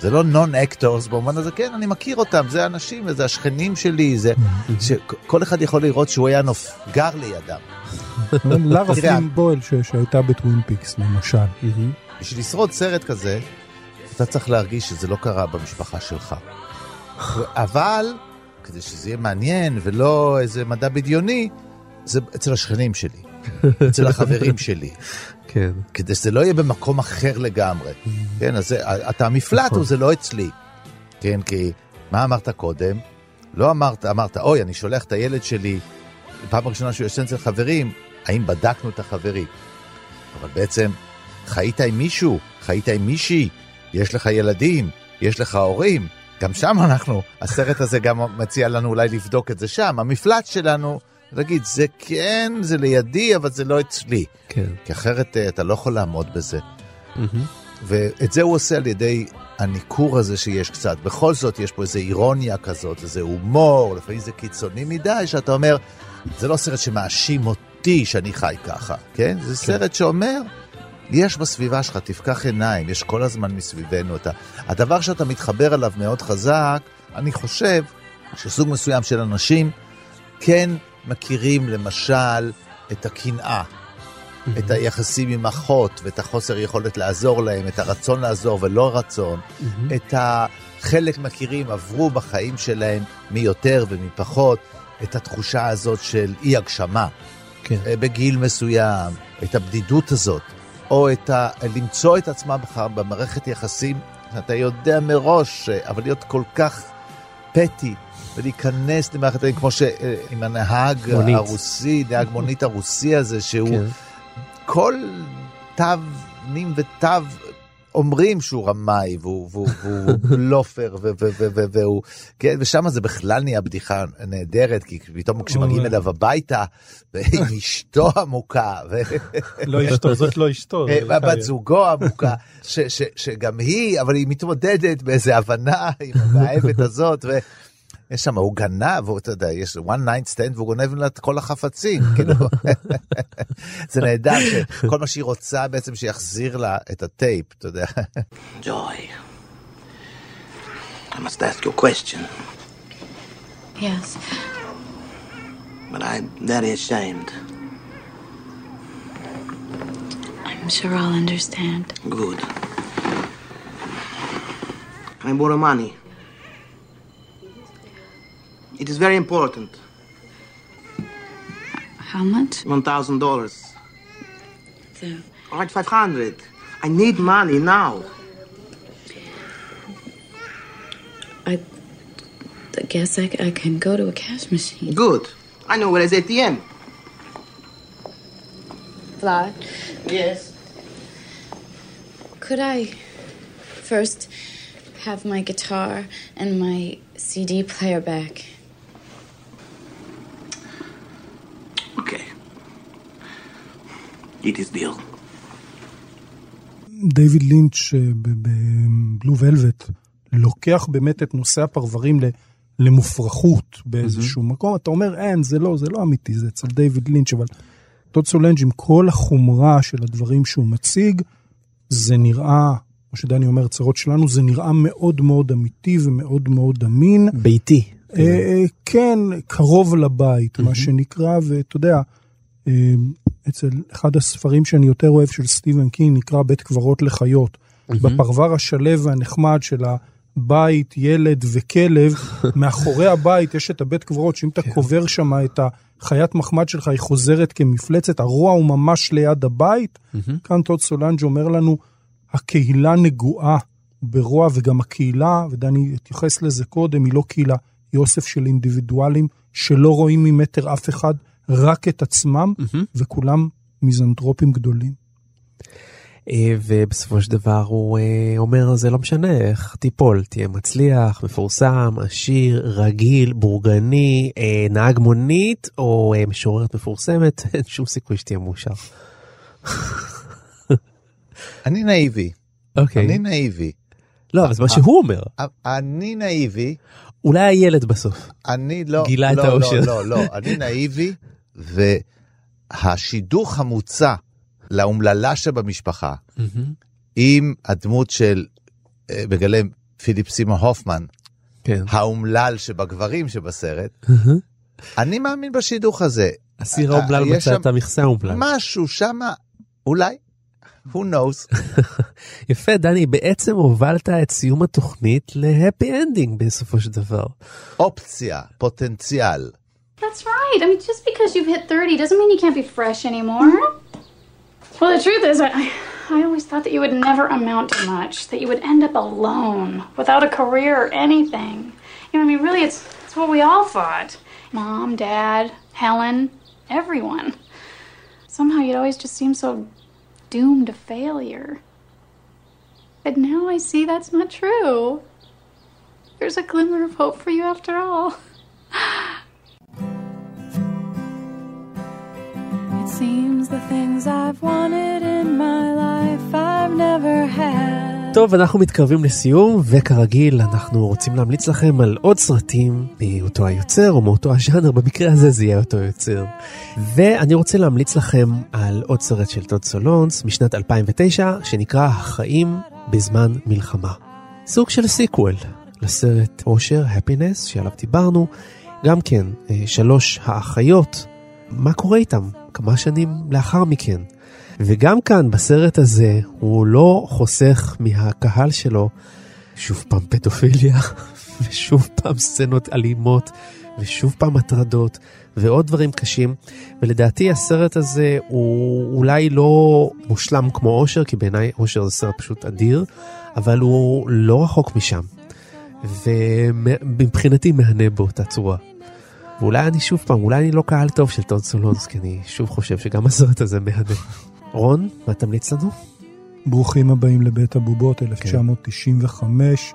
זה לא non actors במובן הזה, כן, אני מכיר אותם, זה אנשים, וזה השכנים שלי, זה שכל אחד יכול לראות שהוא היה נוף, גר לידם. <laughs> לארה פלין בויל שהייתה בטווין פיקס למשל. בשביל לשרוד סרט כזה, אתה צריך להרגיש שזה לא קרה במשפחה שלך. אבל, כדי שזה יהיה מעניין ולא איזה מדע בדיוני, זה אצל השכנים שלי, אצל החברים שלי. כן. כדי שזה לא יהיה במקום אחר לגמרי. כן, אז אתה המפלט הוא זה לא אצלי. כן, כי מה אמרת קודם? לא אמרת, אמרת, אוי, אני שולח את הילד שלי, פעם ראשונה שהוא ישן אצל חברים, האם בדקנו את החברים? אבל בעצם, חיית עם מישהו, חיית עם מישהי, יש לך ילדים, יש לך הורים, גם שם אנחנו, הסרט הזה גם מציע לנו אולי לבדוק את זה שם, המפלט שלנו, להגיד, זה כן, זה לידי, אבל זה לא אצלי. כן. כי אחרת אה, אתה לא יכול לעמוד בזה. ואת זה הוא עושה על ידי הניכור הזה שיש קצת. בכל זאת יש פה איזו אירוניה כזאת, איזה הומור, לפעמים זה קיצוני מדי, שאתה אומר, זה לא סרט שמאשים אותי שאני חי ככה, כן? זה סרט שאומר, יש בסביבה שלך, תפקח עיניים, יש כל הזמן מסביבנו את ה... הדבר שאתה מתחבר אליו מאוד חזק, אני חושב שסוג מסוים של אנשים כן מכירים למשל את הקנאה. את היחסים עם אחות ואת החוסר יכולת לעזור להם, את הרצון לעזור ולא רצון, את החלק מכירים, עברו בחיים שלהם מי יותר ומי פחות, את התחושה הזאת של אי הגשמה כן. אה, בגיל מסוים, את הבדידות הזאת, או את ה... למצוא את עצמם במערכת יחסים שאתה יודע מראש, אה, אבל להיות כל כך פטי. ולהיכנס למערכת, כמו שעם הנהג מונית. הרוסי, נהג מונית הרוסי הזה, שהוא כן. כל תו נים ותו אומרים שהוא רמאי והוא, והוא, והוא <laughs> בלופר והוא כן ושם זה בכלל נהיה בדיחה נהדרת כי פתאום כשמגיעים אליו הביתה ועם <laughs> אשתו עמוקה לא אשתו, זאת לא אשתו. אה, בת. זוגו עמוקה שגם היא אבל היא מתמודדת באיזה הבנה עם <laughs> המאהבת הזאת. יש שם, הוא גנב, הוא, אתה יודע, יש one night stand והוא גונב לה את כל החפצים, <laughs> כאילו. זה נהדר שכל מה שהיא רוצה בעצם שיחזיר לה את הטייפ, אתה יודע. Joy, I must ask you a question, Yes. but I'm very ashamed. I'm sure I'll understand. Good. Can I borrow money? It is very important. How much? One thousand dollars. The All right, five hundred. I need money now. I, I guess I, I can go to a cash machine. Good. I know where is ATM. Vlad, Yes. could I first have my guitar and my CD player back? It is deal. דיוויד לינץ' אה, בבלו ולווט לוקח באמת את נושא הפרברים למופרכות באיזשהו מקום, אתה אומר אין, זה לא, זה לא אמיתי, זה אצל דיוויד לינץ', אבל טוד סולנג' עם כל החומרה של הדברים שהוא מציג, זה נראה, כמו שדני אומר, צרות שלנו, זה נראה מאוד מאוד אמיתי ומאוד מאוד אמין. ביתי. אה, אה, כן, קרוב לבית, מה שנקרא, ואתה יודע, אה, אצל אחד הספרים שאני יותר אוהב של סטיבן קין נקרא בית קברות לחיות. בפרבר השלו והנחמד של הבית, ילד וכלב, <laughs> מאחורי הבית יש את הבית קברות, שאם אתה קובר שם את החיית מחמד שלך, היא חוזרת כמפלצת, הרוע הוא ממש ליד הבית. כאן טוד סולנג' אומר לנו, הקהילה נגועה ברוע, וגם הקהילה, ודני התייחס לזה קודם, היא לא קהילה, היא אוסף של אינדיבידואלים שלא רואים ממטר אף אחד, רק את עצמם, וכולם מיזנטרופים גדולים. אה, ובסופו של דבר הוא אה, אומר זה לא משנה איך תיפול תהיה מצליח מפורסם עשיר רגיל בורגני אה, נהג מונית או משוררת מפורסמת <laughs> אין שום סיכוי שתהיה מאושר. אני נאיבי. אוקיי. אני נאיבי. לא אבל זה מה שהוא אומר אני נאיבי. אולי הילד בסוף. אני לא, גילה את לא, האושר. לא, לא, לא, אני נאיבי, והשידוך המוצע לאומללה שבמשפחה, עם הדמות של, אה, מגלם פיליפ סימו הופמן, כן. האומלל שבגברים שבסרט, אני מאמין בשידוך הזה. הסיר אה, האומלל מצא את המכסה האומלל. משהו שמה, אולי, who knows. <laughs> יפה דני בעצם הובלת את סיום התוכנית להפי אנדינג בסופו של דבר. אופציה, פוטנציאל. That's right. I mean, just because you've hit 30 doesn't mean you can't be fresh anymore. Well, the truth is, I, I always thought that you would never amount to much, that you would end up alone, without a career or anything. You know, I mean, really, it's, it's what we all thought. Mom, Dad, Helen, everyone. Somehow you'd always just seem so doomed to failure. But now I see that's not true. There's a glimmer of hope for you after all. <laughs> טוב, אנחנו מתקרבים לסיום, וכרגיל אנחנו רוצים להמליץ לכם על עוד סרטים מאותו היוצר או מאותו הז'אנר, במקרה הזה זה יהיה אותו יוצר. ואני רוצה להמליץ לכם על עוד סרט של טוד סולונדז משנת 2009, שנקרא החיים בזמן מלחמה. סוג של sequel לסרט אושר, Happiness, שעליו דיברנו. גם כן, אה, שלוש האחיות, מה קורה איתם כמה שנים לאחר מכן. וגם כאן בסרט הזה הוא לא חוסך מהקהל שלו שוב פעם פדופיליה <laughs> ושוב פעם סצנות אלימות ושוב פעם הטרדות ועוד דברים קשים ולדעתי הסרט הזה הוא אולי לא מושלם כמו אושר כי בעיניי אושר זה סרט פשוט אדיר אבל הוא לא רחוק משם ומבחינתי מהנה באותה צורה. ואולי אני שוב פעם, אולי אני לא קהל טוב של טוד סולונס, כי אני שוב חושב שגם הסרט הזה מהנה. רון, מה תמליץ לנו? ברוכים הבאים לבית הבובות, 1995.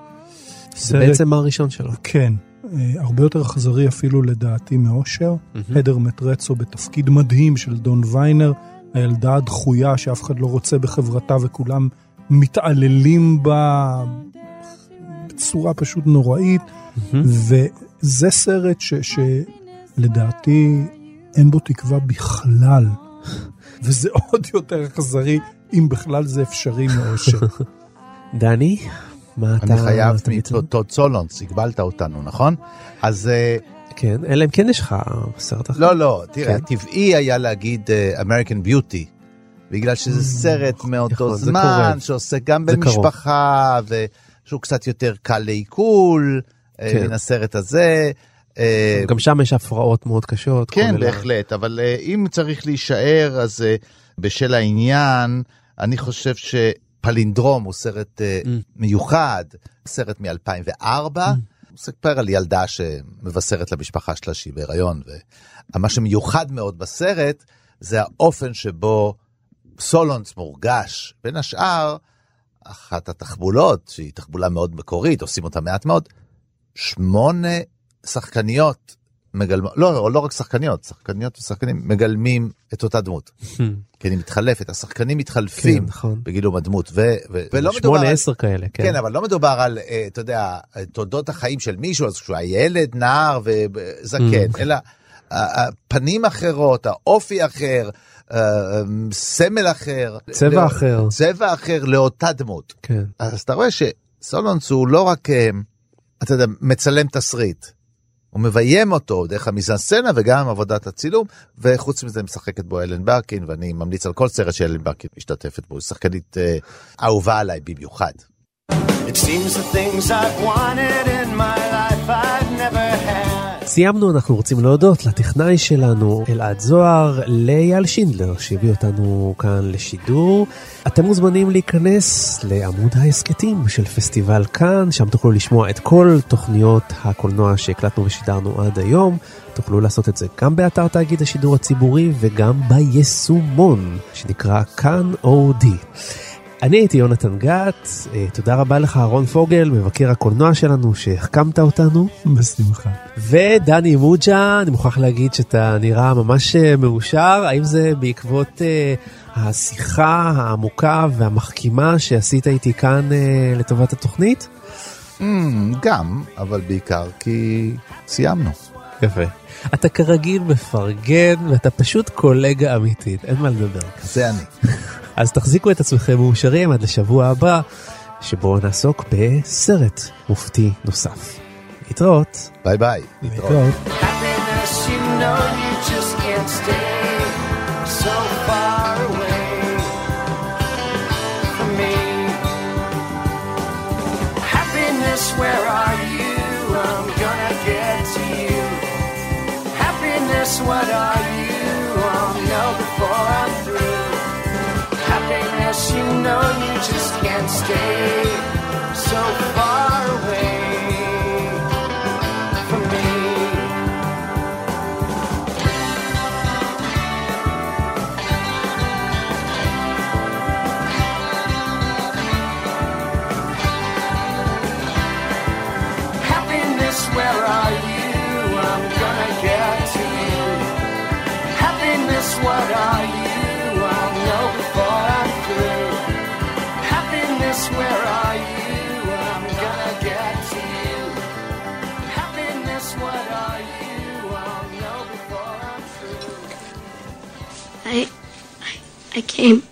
זה בעצם הראשון שלו. כן, אה, הרבה יותר אכזרי אפילו לדעתי מאושר. הדר מטרצו בתפקיד מדהים של דון ויינר, הילדה הדחויה שאף אחד לא רוצה בחברתה וכולם מתעללים בה בצורה פשוט נוראית. זה סרט ש, שלדעתי אין בו תקווה בכלל, וזה <laughs> עוד יותר אכזרי, אם בכלל זה אפשרי מאושר. <laughs> דני, מה אתה... אני חייב מטוד סולונס, הגבלת אותנו, נכון? אז... אה, כן, אלא אם כן יש לך סרט אחר. לא, לא, תראה, כן. טבעי היה להגיד אה, American Beauty, בגלל שזה סרט מאותו זמן. שעוסק גם. במשפחה, ושהוא קצת יותר קל לעיכול, כן. מן הסרט הזה. אה, גם שם יש הפרעות מאוד קשות. כן, ה- בהחלט, אבל אה, אם צריך להישאר, אז אה, בשל העניין, אני חושב שפלינדרום הוא סרט אה, Mm. מיוחד, סרט מ-2004, הוא מספר על ילדה שמבשרת למשפחה שלה שהיא בהיריון, ומה שמיוחד מאוד בסרט זה האופן שבו סולונס מורגש, בין השאר, אחת התחבולות, שהיא תחבולה מאוד מקורית, עושים אותה מעט מאוד, שמונה שחקניות מגלמות, לא, לא רק שחקניות, שחקניות ושחקנים מגלמים את אותה דמות. כי היא מתחלפת, השחקנים מתחלפים כן, נכון. בגילום הדמות, ו, ו, ולא מדובר שמונה. עשר כאלה, כן. כן, אבל לא מדובר על, אה, אתה יודע, תולדות החיים של מישהו, אז כשהוא היה ילד, נער וזקן, Mm. אלא ה- הפנים אחרות, האופי אחר, אה, סמל אחר. צבע לא- אחר. צבע אחר לאותה דמות. כן. אז אתה רואה שסולונס הוא לא רק, אה, אתה יודע, מצלם תסריט. הוא מביים אותו דרך המיזנסצנה וגם עבודת הצילום, וחוץ מזה משחקת בו אלן ברקין, ואני ממליץ על כל סרט שאלן ברקין משתתפת בו, היא שחקנית אה, אהובה עליי במיוחד. It seems the things I've wanted in my life had. סיימנו, אנחנו רוצים להודות לטכנאי שלנו, אלעד זוהר, לאייל שינדלר, שהביא אותנו כאן לשידור. אתם מוזמנים להיכנס לעמוד ההסכתים של פסטיבל כאן, שם תוכלו לשמוע את כל תוכניות הקולנוע שהקלטנו ושידרנו עד היום. תוכלו לעשות את זה גם באתר תאגיד השידור הציבורי וגם ביישומון, שנקרא כאן אודי. אני הייתי יונתן גת, אה, תודה רבה לך אהרון פוגל, מבקר הקולנוע שלנו שהחכמת אותנו. בשמחה. ודני מוג'ה, אני מוכרח להגיד שאתה נראה ממש אה, מאושר, האם זה בעקבות אה, השיחה העמוקה והמחכימה שעשית איתי כאן אה, לטובת התוכנית? Mm, גם, אבל בעיקר כי סיימנו. יפה. אתה כרגיל מפרגן ואתה פשוט קולגה אמיתית, אין מה לדבר. זה אני. אז תחזיקו את עצמכם מאושרים עד לשבוע הבא, שבו נעסוק בסרט מופתי נוסף. להתראות. ביי ביי. להתראות. Happiness, you know you just can't stay so far away from me. Happiness, where are you? I'm gonna get to you. Happiness, what are you? Know you just can't stay so far away I came